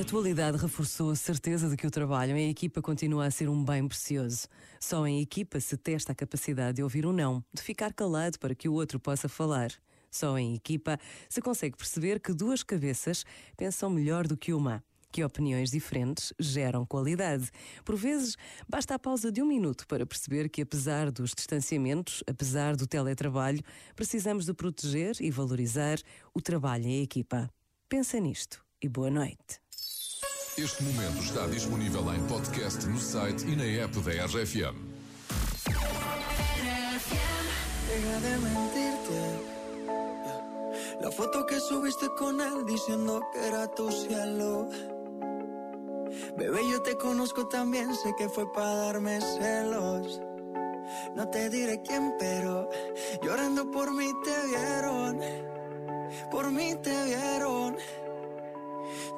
A atualidade reforçou a certeza de que o trabalho em equipa continua a ser um bem precioso. Só em equipa se testa a capacidade de ouvir um não, de ficar calado para que o outro possa falar. Só em equipa se consegue perceber que duas cabeças pensam melhor do que uma que opiniões diferentes geram qualidade. Por vezes, basta a pausa de um minuto para perceber que, apesar dos distanciamentos, apesar do teletrabalho, precisamos de proteger e valorizar o trabalho em equipa. Pensa nisto e boa noite. Este momento está disponível em podcast no site e na app da RFM. Deja de mentirte. La foto que subiste con él diciendo que era tu cielo. Bebé, yo te conozco también, sé que fue para darme celos. No te diré quién, pero llorando por mí te vieron. Por mí te vieron.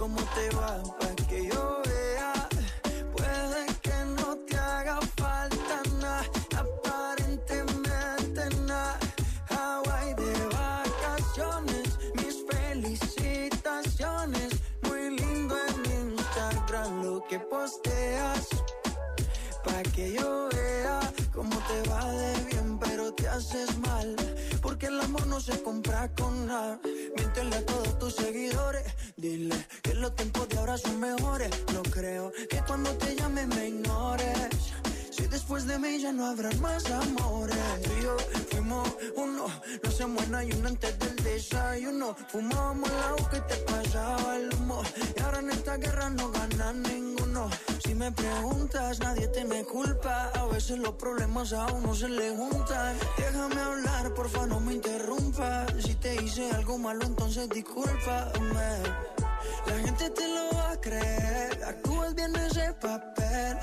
cómo te va, pa' que yo vea. Puede que no te haga falta nada, aparentemente nada. Hawaii de vacaciones, mis felicitaciones. Muy lindo en Instagram lo que posteas. Pa' que yo vea cómo te va de bien, pero te haces mal. Porque el amor no se compra con nada. Miéntele a todos tus seguidores. Dile que los tiempos de ahora son mejores. No creo que cuando te llame me ignores. Si después de mí ya no habrá más amores. Tú y yo fuimos uno, no hacemos nada y uno antes del desayuno. Fumábamos el que te pasaba el humo. Y ahora en esta guerra no gana ninguno. Si me preguntas, nadie te me culpa. A veces los problemas a uno se le juntan. Déjame hablar, porfa, no me interrumpa. Hice algo malo, entonces discúlpame. La gente te lo va a creer. Actúas bien ese papel,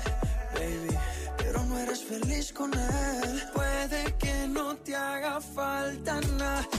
baby. Pero no eres feliz con él. Puede que no te haga falta nada